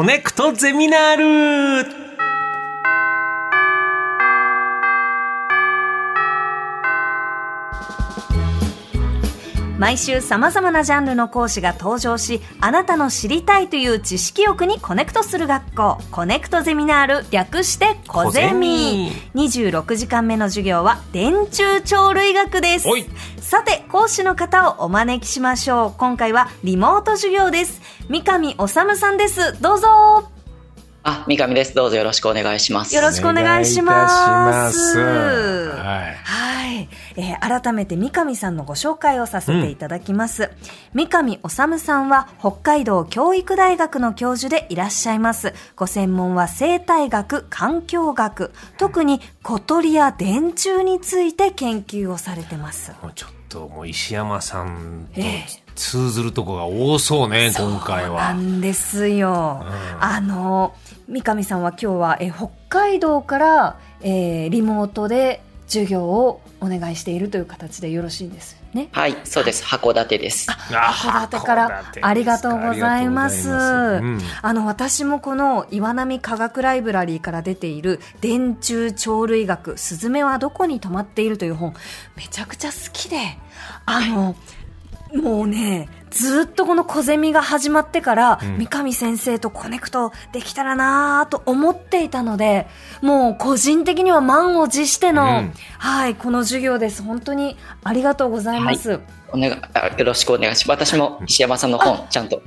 コネクトゼミナール毎週様々なジャンルの講師が登場し、あなたの知りたいという知識欲にコネクトする学校、コネクトゼミナール、略してコゼミ。26時間目の授業は、電柱鳥類学です。さて、講師の方をお招きしましょう。今回はリモート授業です。三上治さんです。どうぞ。あ、三上です。どうぞよろしくお願いします。よろしくお願いします。はい。はい、えー、改めて三上さんのご紹介をさせていただきます。うん、三上治さんは北海道教育大学の教授でいらっしゃいます。ご専門は生態学、環境学、特に小鳥や電柱について研究をされてます。ちょっともう石山さんと通ずるとこが多そうね、今回は。なんですよ。うん、あの、三上さんは今日はえ北海道から、えー、リモートで授業をお願いしているという形でよろしいんですね。はい、そうです。函館です。函館からありがとうございます。あうん、あの私もこの岩波科学ライブラリーから出ている電柱鳥類学スズメはどこに止まっているという本めちゃくちゃ好きで、あの。はいもうね、ずっとこの小ゼミが始まってから、うん、三上先生とコネクトできたらなと思っていたので、もう個人的には満を持しての、うん、はい、この授業です。本当にありがとうございます。はい、お願い、よろしくお願いします。私も石山さんの本、ちゃんと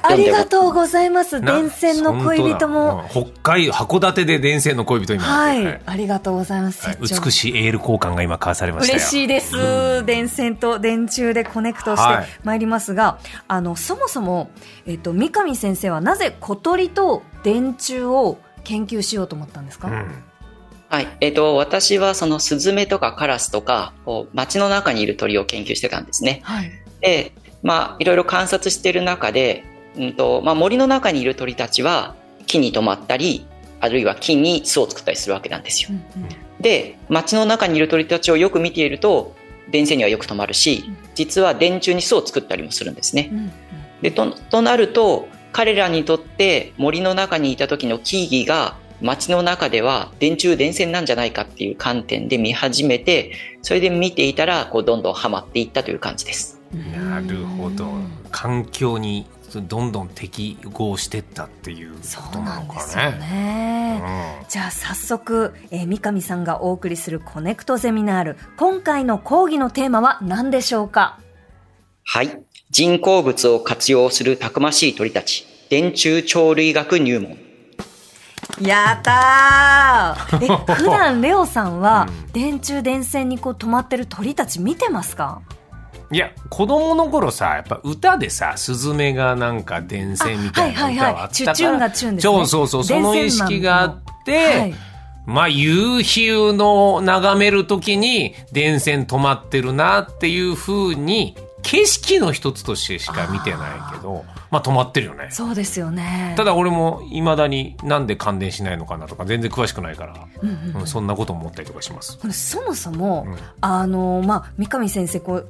ありがとうございます。電線の恋人も。北海道、函館で電線の恋人今。はい。ありがとうございます。美しいエール交換が今交わされました嬉しいです。電線と電柱でコネクトしてまいりますが、あの、そもそも、えっと、三上先生はなぜ小鳥と電柱を研究しようと思ったんですか、はい。えっ、ー、と、私はそのスズメとかカラスとか、こう街の中にいる鳥を研究してたんですね。はい。で、まあ、いろいろ観察している中で、うんとまあ、森の中にいる鳥たちは木に止まったりあるいは木に巣を作ったりするわけなんですよ。うんうん、で街の中にいる鳥たちをよく見ていると電線にはよく止まるし実は電柱に巣を作ったりもするんですね。うんうん、でととなると彼らにとって森の中にいた時の木々が街の中では電柱電線なんじゃないかっていう観点で見始めてそれで見ていたらこうどんどんはまっていったという感じです。なるほど環境にどんどん適合してったっていうことなのかね。ね。うん、じゃあ早速、えー、三上さんがお送りするコネクトゼミナール。今回の講義のテーマは何でしょうか？はい。人工物を活用するたくましい鳥たち。電柱鳥類学入門。やったー。え普段レオさんは電柱電線にこう止まってる鳥たち見てますか？いや子供の頃さやっぱ歌でさ「スズメがなんか伝線」みたいな歌はあったから、はいはい、そうそうそうその意識があって、はい、まあ夕日の眺める時に電線止まってるなっていうふうに景色の一つとしてしか見てないけどまあ止まってるよね。そうですよね。ただ俺もいまだになんで感電しないのかなとか全然詳しくないから、うんうんうん、そんなこと思ったりとかします。そもそも、うん、あのまあ三上先生こう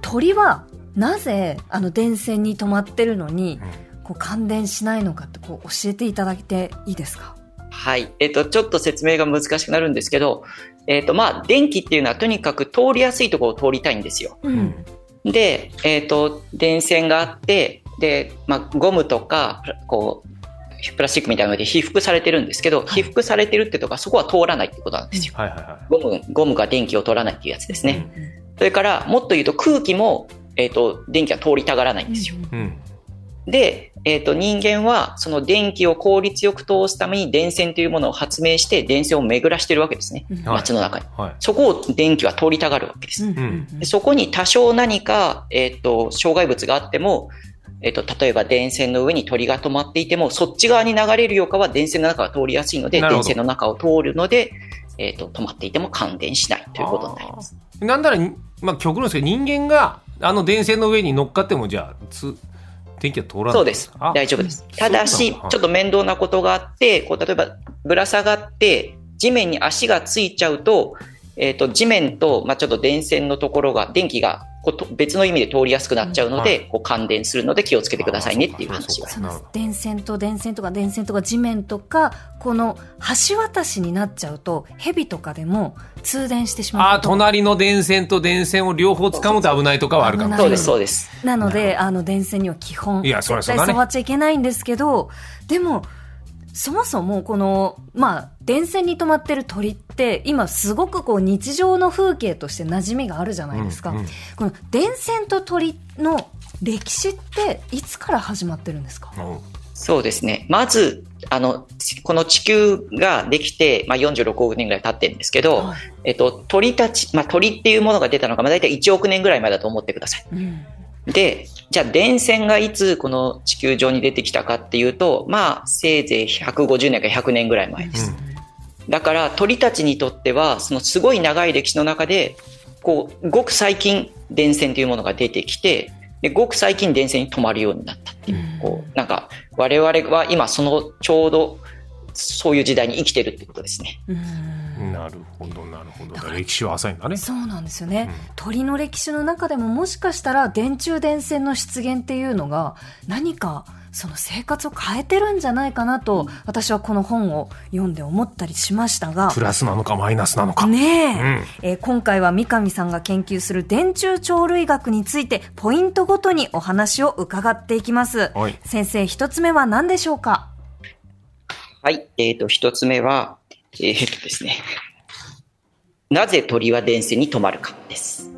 鳥はなぜあの電線に止まってるのに、こう感電しないのかってこう教えていただいていいですか？はい。えっ、と、ちょっと説明が難しくなるんですけど、えっ、と、まあ、電気っていうのはとにかく通りやすいところを通りたいんですよ。うん、で、えっ、と、電線があって、で、まあ、ゴムとか、こう、プラスチックみたいなので被覆されてるんですけど、はい、被覆されてるってとか、そこは通らないってことなんですよ。はい。はい。はい、ゴム、ゴムが電気を通らないっていうやつですね。うんそれからもっと言うと空気も、えーと、電気は通りたがらないんですよ。うん、で、えーと、人間はその電気を効率よく通すために電線というものを発明して電線を巡らしてるわけですね、うん、街の中に、はい、そこを電気は通りたがるわけです。うん、でそこに多少何か、えーと、障害物があってもえっと、例えば電線の上に鳥が止まっていても、そっち側に流れるよかは電線の中が通りやすいので、電線の中を通るので、えっと、止まっていても感電しないということになります。なんなら、まあ、極論ですけど、人間があの電線の上に乗っかっても、じゃあ、つ電気は通らないそうです。大丈夫です。ただし、ちょっと面倒なことがあって、こう例えばぶら下がって、地面に足がついちゃうと、えっ、ー、と、地面と、まあ、ちょっと電線のところが、電気がこう別の意味で通りやすくなっちゃうので、こう感電するので気をつけてくださいねっていう話が。電線と電線とか電線とか地面とか、この橋渡しになっちゃうと、蛇とかでも通電してしまう。あ、隣の電線と電線を両方掴むと危ないとかはあるかもそうです、そうです。なので、あの、電線には基本、いや、それ絶対触っちゃいけないんですけど、でも、そもそもこの、まあ、電線に止まってる鳥って今すごくこう日常の風景として馴染みがあるじゃないですか、うんうん、この電線と鳥の歴史っていつから始まってるんですか、う。ん、そうですね。まずあのこの地球ができて、まあ、46億年ぐらい経ってるんですけど、はい、えっと、鳥たち、まあ、鳥っていうものが出たのが、まあ、大体1億年ぐらい前だと思ってください。うんで、じゃあ電線がいつこの地球上に出てきたかっていうと、まあせいぜい150年か100年ぐらい前です。うん、だから鳥たちにとっては、そのすごい長い歴史の中で、こう、ごく最近電線というものが出てきて、でごく最近電線に止まるようになったっていう、うん、こう、なんか我々は今そのちょうどそういう時代に生きてるってことですね。なるほどなるほど歴史は浅いんだねそうなんですよね、うん、鳥の歴史の中でももしかしたら電柱電線の出現っていうのが何かその生活を変えてるんじゃないかなと、私はこの本を読んで思ったりしましたが。プラスなのかマイナスなのか。ねえ。うん、えー、今回は三上さんが研究する電柱鳥類学について、ポイントごとにお話を伺っていきます。先生、一つ目は何でしょうか？はい。えっ、ー、と、一つ目は、えっ、ー、とですね。なぜ鳥は電線に止まるかです。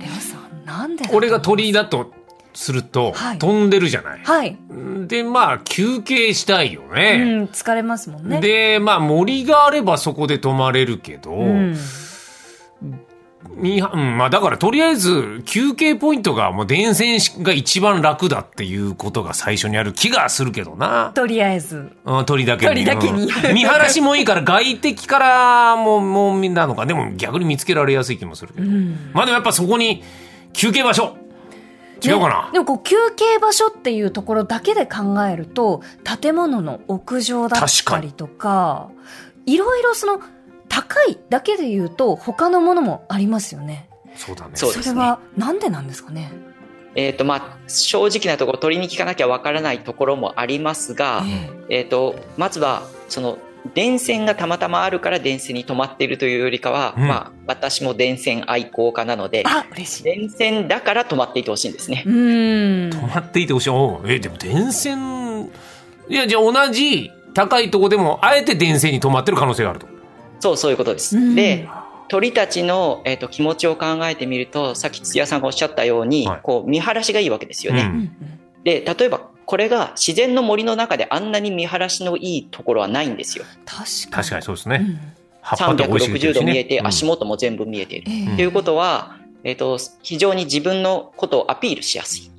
レオさん、なんでこれが鳥だとすると、はい、飛んでるじゃない？はい。で、まあ、休憩したいよね。うん、疲れますもんね。で、まあ、森があればそこで止まれるけど、うんに、うん、まあだからとりあえず休憩ポイントがもう電線が一番楽だっていうことが最初にある気がするけどな。とりあえず。うん、鳥だけに。鳥だけに。うん、見晴らしもいいから外敵からも、もうみんなのか。でも逆に見つけられやすい気もするけど。うん、まあでもやっぱそこに休憩場所。違うかな、ね、でもこう休憩場所っていうところだけで考えると建物の屋上だったりとかいろいろその高いだけで言うと他のものもありますよね。そうだね。それはなんでなんですかね？えっ、ー、とまあ正直なところ取りに聞かなきゃわからないところもありますが、えっ、ー、とまずはその電線がたまたまあるから電線に止まっているというよりかは、うん、まあ私も電線愛好家なので、あ嬉しい。電線だから止まっていてほしいんですね。うん。止まっていてほしい。えでも電線いやじゃあ同じ高いとこでもあえて電線に止まってる可能性があると。そう、そういうことです。で、鳥たちの、えーと、気持ちを考えてみるとさっき土屋さんがおっしゃったように、はい、こう見晴らしがいいわけですよね。うん、で例えばこれが自然の森の中であんなに見晴らしのいいところはないんですよ。確かにそうですね。うん、360度見えて、足元も全部見えている。と、うん、いうことは、えーと、非常に自分のことをアピールしやすい。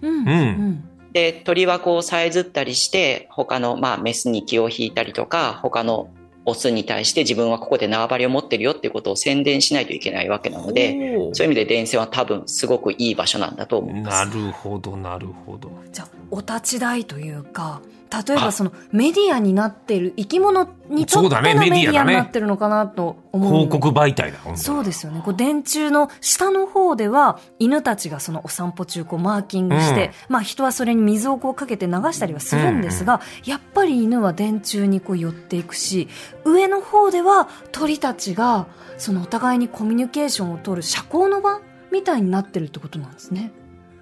で鳥はこうさえずったりして他の、まあ、メスに気を引いたりとか他のオスに対して自分はここで縄張りを持ってるよっていうことを宣伝しないといけないわけなので、そういう意味で電線は多分すごくいい場所なんだと思います。なるほど、なるほど。じゃあ、お立ち台というか、例えばそのメディアになっている生き物にとってのメディアになってるのかなと思う。広告媒体だ。そうですよね。こう電柱の下の方では犬たちがそのお散歩中こうマーキングして、うん、まあ人はそれに水をこうかけて流したりはするんですが、うん、やっぱり犬は電柱にこう寄っていくし、上の方では鳥たちがそのお互いにコミュニケーションを取る社交の場みたいになってるってことなんですね。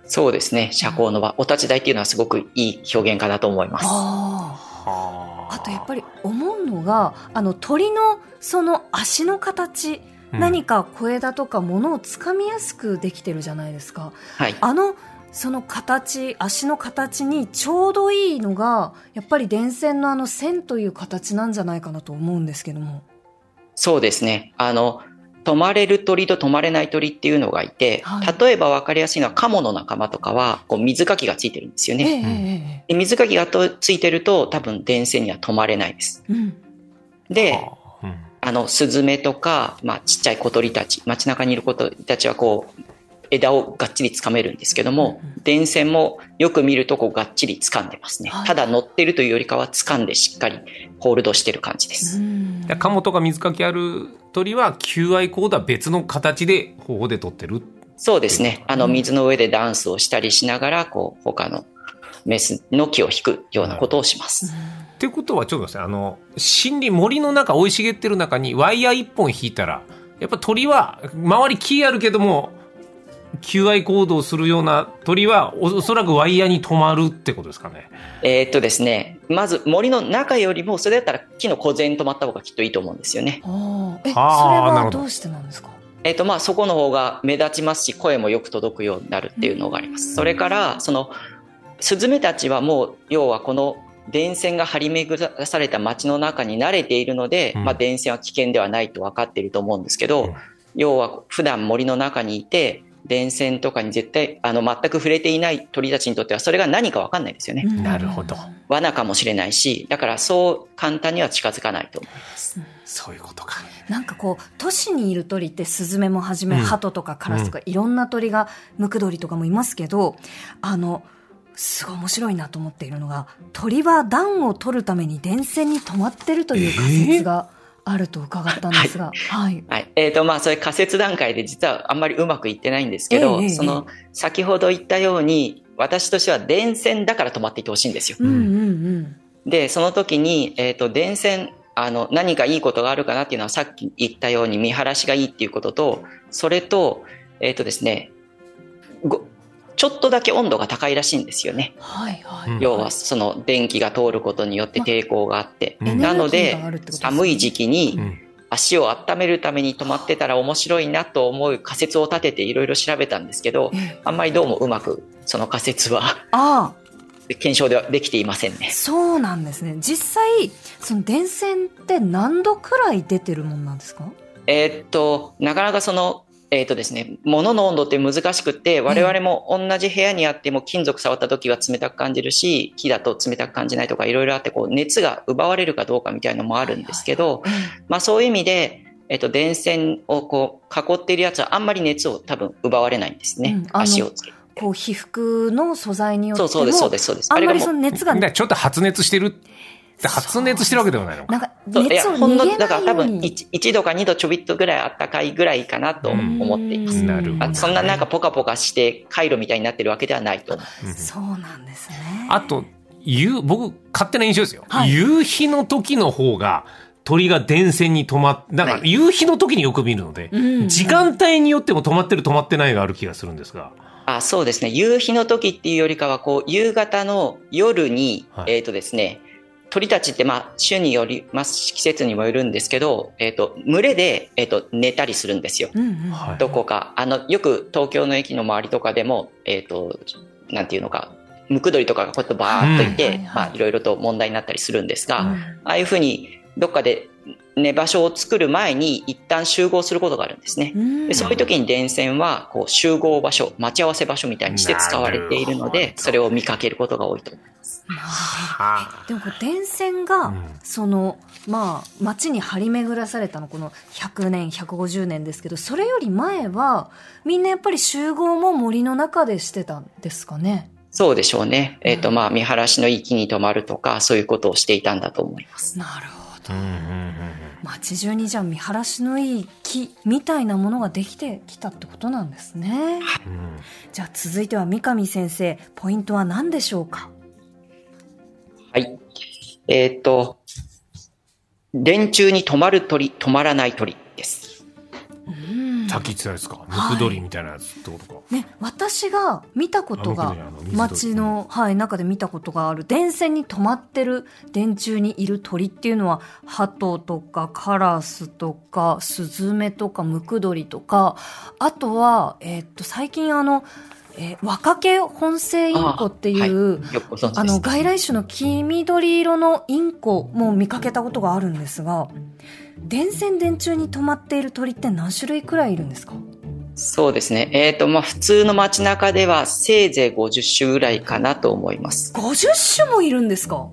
そうですね。社交の場、お立ち台っていうのはすごくいい表現かなと思います。ああとやっぱり思うのが、あの鳥のその足の形、うん、何か小枝とか物をつかみやすくできてるじゃないですか。はい。あのその形、足の形にちょうどいいのが、やっぱり電線のあの線という形なんじゃないかなと思うんですけども。そうですね。あの、止まれる鳥と止まれない鳥っていうのがいて、はい、例えば分かりやすいのはカモの仲間とかはこう水かきがついてるんですよね。えー、で水かきがとついてると多分電線には止まれないです。うん、で、うん、あのスズメとか、まあ、ちっちゃい小鳥たち街中にいる小鳥たちはこう枝をがっちり掴めるんですけども、うん、電線もよく見るとこうがっちり掴んでますね、はい、ただ乗ってるというよりかは掴んでしっかりホールドしてる感じです。カモとか水かきある鳥は求愛コードは別の形で方法で取ってるそうですね。あの、水の上でダンスをしたりしながら、こう、他のメスの木を引くようなことをします。ってことは、ちょっとですね、あの、森林、森の中、生い茂ってる中にワイヤー一本引いたら、やっぱ鳥は、周り木あるけども、求愛行動するような鳥はおそらくワイヤーに止まるってことですかね。えー、っとですね、まず森の中よりもそれだったら木の小前に止まった方がきっといいと思うんですよね。え、それはど。うしてなんですか？えっとまあそこの方が目立ちますし声もよく届くようになるっていうのがあります。それからそのスズメたちはもう要はこの電線が張り巡らされた街の中に慣れているので、うん、まあ、電線は危険ではないと分かっていると思うんですけど、うん、要は普段森の中にいて電線とかに絶対あの全く触れていない鳥たちにとってはそれが何か分かんないですよね。なるほど罠かもしれないしだからそう簡単には近づかないと思います。そういうことか。なんかこう都市にいる鳥ってスズメもはじめ、鳩とかカラスとか、いろんな鳥がムクドリとかもいますけどあのすごい面白いなと思っているのが鳥は暖を取るために電線に止まってるという仮説があると伺ったんですが、はい、はい、えっ、ー、とまあそれ仮説段階で実はあんまりうまくいってないんですけど、えー、その先ほど言ったように私としては電線だから止まっていてほしいんですよ。うんうんうん、でその時に、えーと、電線あの何かいいことがあるかなっていうのはさっき言ったように見晴らしがいいっていうこととそれとえっ、ー、とですねちょっとだけ温度が高いらしいんですよね。はいはい、要はその電気が通ることによって抵抗があって。まなので、寒い時期に足を温めるために止まってたら面白いなと思う仮説を立てていろいろ調べたんですけど、あんまりどうもうまくその仮説は検証ではできていませんね。そうなんですね。実際、その電線って何度くらい出てるもんなんですか？えー、っと、なかなかそのえっ、ー、とですね、物の温度って難しくて、我々も同じ部屋にあっても金属触った時は冷たく感じるし、木だと冷たく感じないとかいろいろあって、こう熱が奪われるかどうかみたいなのもあるんですけど、まあそういう意味で、えっ、ー、と、電線をこう囲っているやつはあんまり熱を多分奪われないんですね。うん、足をつけて。こう皮膚の素材によってもそうですそうですそうです。あんまりその熱がちょっと発熱してる発熱してるわけではないのなんか熱を逃げないようにだから多分 1, 1度か2度ちょびっとぐらいあったかいぐらいかなと思っています。なるほど、そんななんかポカポカして回路みたいになってるわけではないと思います。そうなんですね。あと、夕、僕、勝手な印象ですよ。はい、夕日の時の方が、鳥が電線に止まっ、だから夕日の時によく見るので、はい、時間帯によっても止まってる止まってないがある気がするんですが。あそうですね。夕日の時っていうよりかは、こう、夕方の夜に、はい、えっ、ー、とですね、鳥たちってまあ種によりますし季節にもよるんですけど、えーと、群れで、えーと、寝たりするんですよ、うんうん、どこか。あのよく東京の駅の周りとかでも、えーと、なんていうのかムクドリとかがこうやってバーッといて、うん。まあ、いろいろと問題になったりするんですが、うん、ああいうふうにどっかで寝場所を作る前に一旦集合することがあるんですね。でそういう時に電線はこう集合場所待ち合わせ場所みたいにして使われているのでそれを見かけることが多いと思います。でも電線が、そのまあ街に張り巡らされたのこの100年150年ですけどそれより前はみんなやっぱり集合も森の中でしてたんですかね？そうでしょうね。えっ、ー、とまあ見晴らしのいい木に止まるとかそういうことをしていたんだと思います。なるほど。街中にじゃあ見晴らしのいい木みたいなものができてきたってことなんですね。はい、じゃあ続いては三上先生ポイントは何でしょうか？はい。えっ、と、電柱に止まる鳥、止まらない鳥です。さっき言ってたやつか？ムクドリみたいなやつってことか。ね、私が見たことが、街の、はい、中で見たことがある、電線に止まってる電柱にいる鳥っていうのは、鳩とかカラスとか、スズメとかムクドリとか、あとは、えっ、と、最近あの、えー、若毛本性インコっていう、あはい、あの、外来種の黄緑色のインコも見かけたことがあるんですが、電線電柱に止まっている鳥って何種類くらいいるんですか？そうですね。えっ、ー、と、まあ、普通の街中ではせいぜい50種ぐらいかなと思います。50種もいるんですか？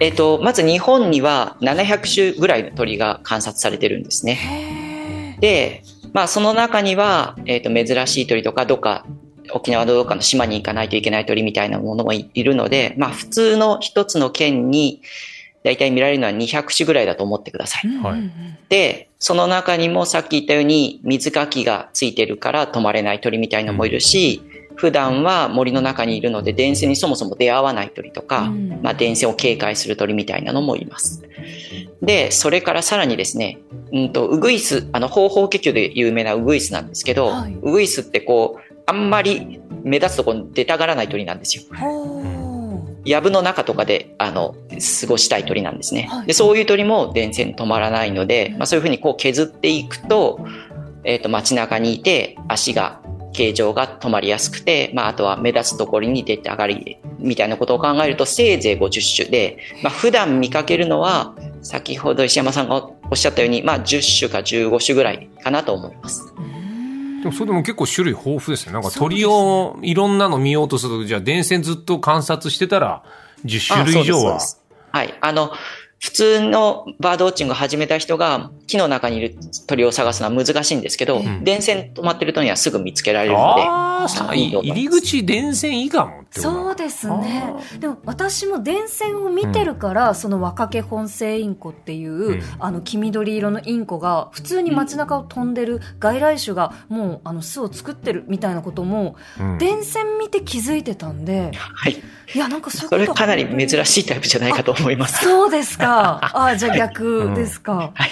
えっ、と、まず日本には700種ぐらいの鳥が観察されてるんですね。で、まあ、その中には、えっ、ー、と、珍しい鳥とか、どっか沖縄のどこかの島に行かないといけない鳥みたいなものもいるので、まあ普通の一つの県に大体見られるのは200種ぐらいだと思ってください。はい、で、その中にもさっき言ったように水かきがついてるから止まれない鳥みたいのもいるし、普段は森の中にいるので電線にそもそも出会わない鳥とか、うん、まあ、電線を警戒する鳥みたいなのもいます。で、それからさらにですね、うんと、ウグイス、あの、方法結局で有名なウグイスなんですけど、はい、ウグイスってこう、あんまり目立つところに出たがらない鳥なんですよ。藪の中とかで、あの、過ごしたい鳥なんですね。で、そういう鳥も電線止まらないので、まあそういうふうにこう削っていくと、えっ、ー、と、街中にいて足が形状が止まりやすくて、まあ、あとは目立つところに出て上がり、みたいなことを考えると、せいぜい50種で、まあ、普段見かけるのは、先ほど石山さんがおっしゃったように、まあ、10種か15種ぐらいかなと思います。でもそれでも結構種類豊富ですね。なんか鳥をいろんなの見ようとすると、じゃあ電線ずっと観察してたら、10種類以上は。はい。あの、普通のバードウォッチングを始めた人が木の中にいる鳥を探すのは難しいんですけど、うん、電線止まってるとにはすぐ見つけられるので。入り口電線以下もそうですね。でも私も電線を見てるから、うん、その若毛本性インコっていう、うん、あの黄緑色のインコが普通に街中を飛んでる外来種がもうあの巣を作ってるみたいなことも、電線見て気づいてたんで。はい。いや、なんかそれかなり珍しいタイプじゃないかと思います。そうですか。あじゃあ逆ですか。うん、はい。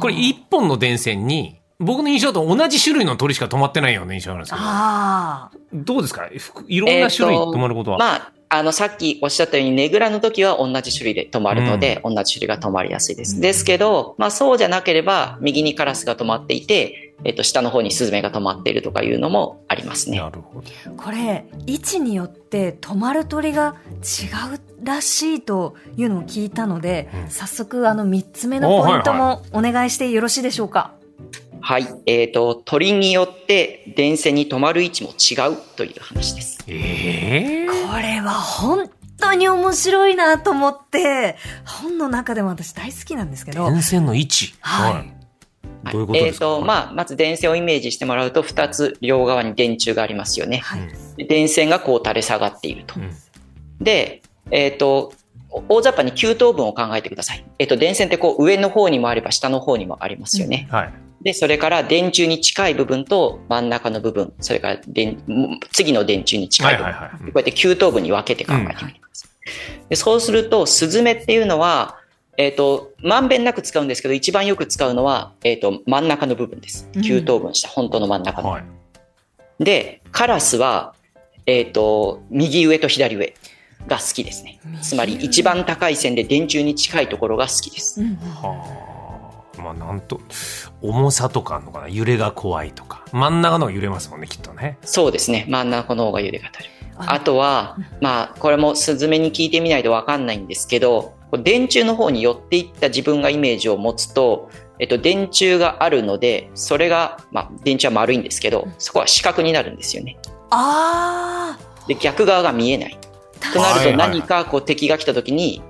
これ一本の電線に、僕の印象と同じ種類の鳥しか止まってないような印象なんですけど。ああ。どうですか？いろんな種類止まることは。えー、まあ、あの、さっきおっしゃったように、ネグラの時は同じ種類で止まるので、うん、同じ種類が止まりやすいです。ですけど、まあそうじゃなければ、右にカラスが止まっていて、えっと、下の方にスズメが止まっているとかいうのもありますね。なるほど。これ、位置によって止まる鳥が違うらしいというのを聞いたので、うん、早速、あの、3つ目のポイントもお願いしてよろしいでしょうか？はい。えっ、ー、と、鳥によって電線に止まる位置も違うという話です。えー、これは本当に面白いなと思って、本の中でも私大好きなんですけど。電線の位置はい。どういうことですか、えっ、ー、と、まあ、まず電線をイメージしてもらうと、2つ両側に電柱がありますよね。はい、電線がこう垂れ下がっていると。うん、で、えっ、ー、と、大雑把に9等分を考えてください。えっ、ー、と、電線ってこう上の方にもあれば下の方にもありますよね。うん、はい。で、それから電柱に近い部分と真ん中の部分、それから電次の電柱に近い部分、はいはいはい、こうやって9等分に分けて考えてみます。うん、でそうすると、スズメっていうのは、えっ、ー、と、まんべんなく使うんですけど、一番よく使うのは、えっ、ー、と、真ん中の部分です。9等分した、本当の真ん中の。はい、で、カラスは、えっ、ー、と、右上と左上が好きですね。つまり、一番高い線で電柱に近いところが好きです。うん、はあ。まあ、なんと、重さとかあるのかな？揺れが怖いとか。真ん中の方が揺れますもんね、きっとね。そうですね。真ん中の方が揺れが当たる。あとは、まあ、これもスズメに聞いてみないとわかんないんですけど、電柱の方に寄っていった自分がイメージを持つと、えっと、電柱があるので、それが、まあ、電柱は丸いんですけど、そこは四角になるんですよね。ああ。で、逆側が見えない。となると何かこう敵が来た時に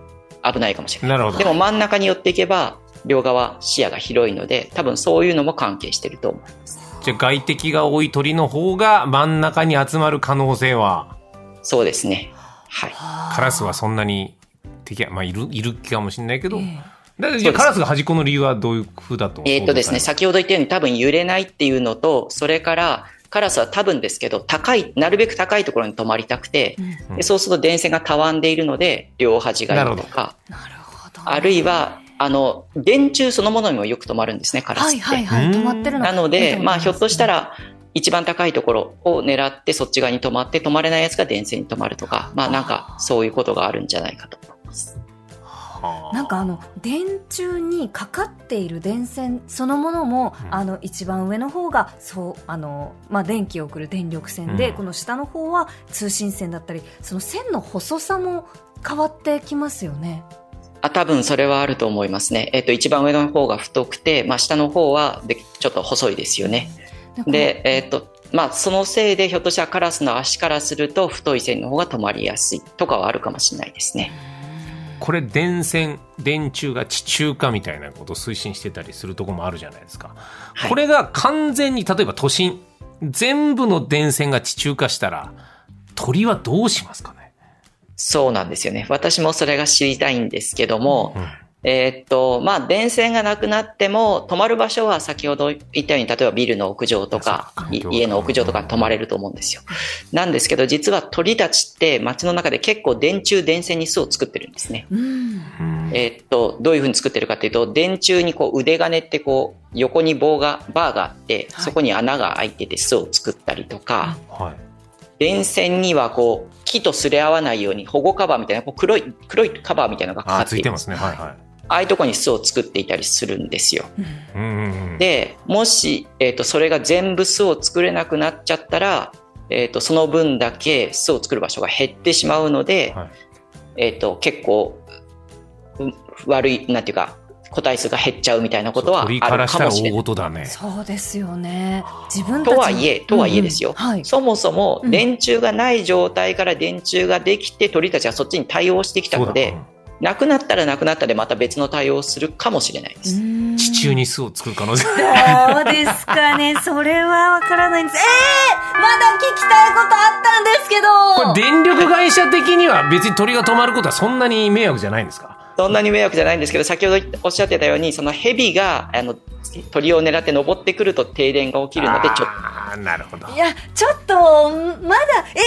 危ないかもしれない。なるほど。でも真ん中に寄っていけば、両側視野が広いので、多分そういうのも関係してると思います。じゃあ外敵が多い鳥の方が真ん中に集まる可能性は？そうですね。はい。カラスはそんなに敵は、まあ、いる、いる気かもしれないけど、えーだじゃカラスが端っこの理由はどういうふうだとえっとですね、先ほど言ったように多分揺れないっていうのと、それからカラスは多分ですけど、高い、なるべく高いところに止まりたくて、うん、でそうすると電線がたわんでいるので、両端がいいとか、なるほど、あるいは、あの、電柱そのものにもよく止まるんですね、カラスって。はいはいはい、止まってるのなので、まあ、ひょっとしたら、一番高いところを狙ってそっち側に止まって止まれないやつが電線に止まるとか、まあなんかそういうことがあるんじゃないかと。なんかあの電柱にかかっている電線そのものも、うん、あの一番上の方がそうあの、まあ、電気を送る電力線で、うん、この下の方は通信線だったりその線の細さも変わってきますよね。あ多分それはあると思いますね。えっ、と一番上の方が太くて、まあ、下の方はでちょっと細いですよね。で、えっ、とまあ、そのせいでひょっとしたらカラスの足からすると太い線の方が止まりやすいとかはあるかもしれないですね。これ電線電柱が地中化みたいなことを推進してたりするとこもあるじゃないですか、はい、これが完全に例えば都心全部の電線が地中化したら鳥はどうしますかね？そうなんですよね。私もそれが知りたいんですけども、うん、えー、っと、まあ、電線がなくなっても、止まる場所は先ほど言ったように、例えばビルの屋上とか、家の屋上とか止まれると思うんですよ。なんですけど、実は鳥たちって街の中で結構電柱、電線に巣を作ってるんですね。えー、っと、どういうふうに作ってるかっていうと、電柱にこう腕金ってこう、横に棒が、バーがあって、そこに穴が開いてて巣を作ったりとか、はい、電線にはこう、木とすれ合わないように保護カバーみたいな、こう黒い、黒いカバーみたいなのがかかっていてますね。はいはい。ああいうとこに巣を作っていたりするんですよ。で、もし、えっ、ー、と、それが全部巣を作れなくなっちゃったら、えっ、ー、と、その分だけ巣を作る場所が減ってしまうので、はい、えっ、と、結構、悪い、なんていうか、個体数が減っちゃうみたいなことはあるかもしれない。ね、そうですよね。自分とはいえ、とはいえですよ、うんはい、そもそも電柱がない状態から電柱ができて鳥たちはそっちに対応してきたので、なくなったらなくなったでまた別の対応をするかもしれないです。地中に巣を作る可能性。どうですかね？それはわからないんです。ええー、まだ聞きたいことあったんですけど。これ電力会社的には別に鳥が止まることはそんなに迷惑じゃないんですか？そんなに迷惑じゃないんですけど、先ほどおっしゃってたように、その蛇が、あの、鳥を狙って登ってくると停電が起きるので、ちょっと。あなるほど。いや、ちょっと、まだ、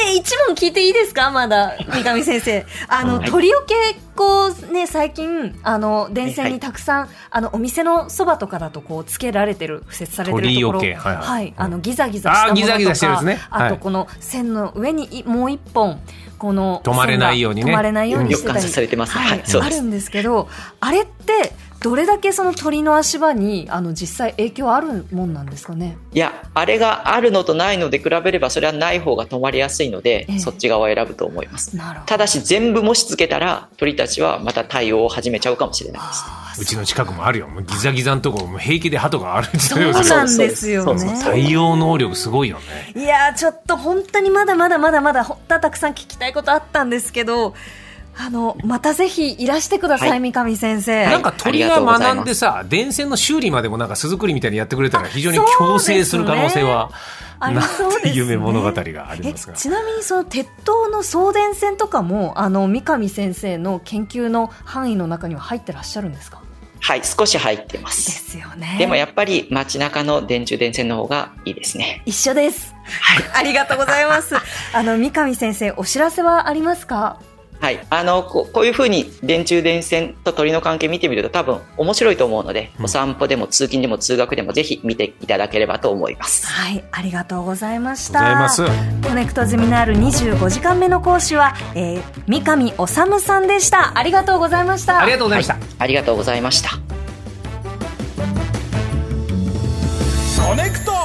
え、一問聞いていいですか？まだ、三上先生。あの、はい、鳥よけ、こう、ね、最近、あの、電線にたくさん、はい、あの、お店のそばとかだと、こう、つけられてる、敷設されてるところ。はい、はい、はい。あの、ギザギザしたものとか。ギザギザしてるですね。あと、この線の上にもう一本、この止まれないようにね。止まれないようにしてたり、されてます、はい、あるんですけどあれってどれだけその鳥の足場にあの実際影響あるもんなんですかね？いやあれがあるのとないので比べればそれはない方が止まりやすいので、えそっち側を選ぶと思います。ただし全部もしつけたら鳥たちはまた対応を始めちゃうかもしれないです。う。ちの近くもあるよ。ギザギザのとこも平気で鳩が歩いてるそうなんですよね。対応能力すごいよね。いやちょっと本当にまだまだまだまだ本当はたくさん聞きたいことあったんですけどあのまたぜひいらしてください、はい、三上先生。なんか鳥が学んでさ、電線の修理までもなんか巣作りみたいにやってくれたら非常に強制する可能性は。ありそうです、ね、夢物語がありますが。ちなみにその鉄塔の送電線とかもあの三上先生の研究の範囲の中には入ってらっしゃるんですか？はい少し入ってます。ですよね。でもやっぱり街中の電柱電線の方がいいですね。一緒です。はい。ありがとうございます。あの三上先生お知らせはありますか？はい、あのこういうふうに電柱電線と鳥の関係見てみると多分面白いと思うので、お散歩でも通勤でも通学でもぜひ見ていただければと思います。はい、ありがとうございました。コネクトゼミナール25時間目の講師は、えー、三上修さんでした。ありがとうございました。ありがとうございました。はい、ありがとうございました。コネクト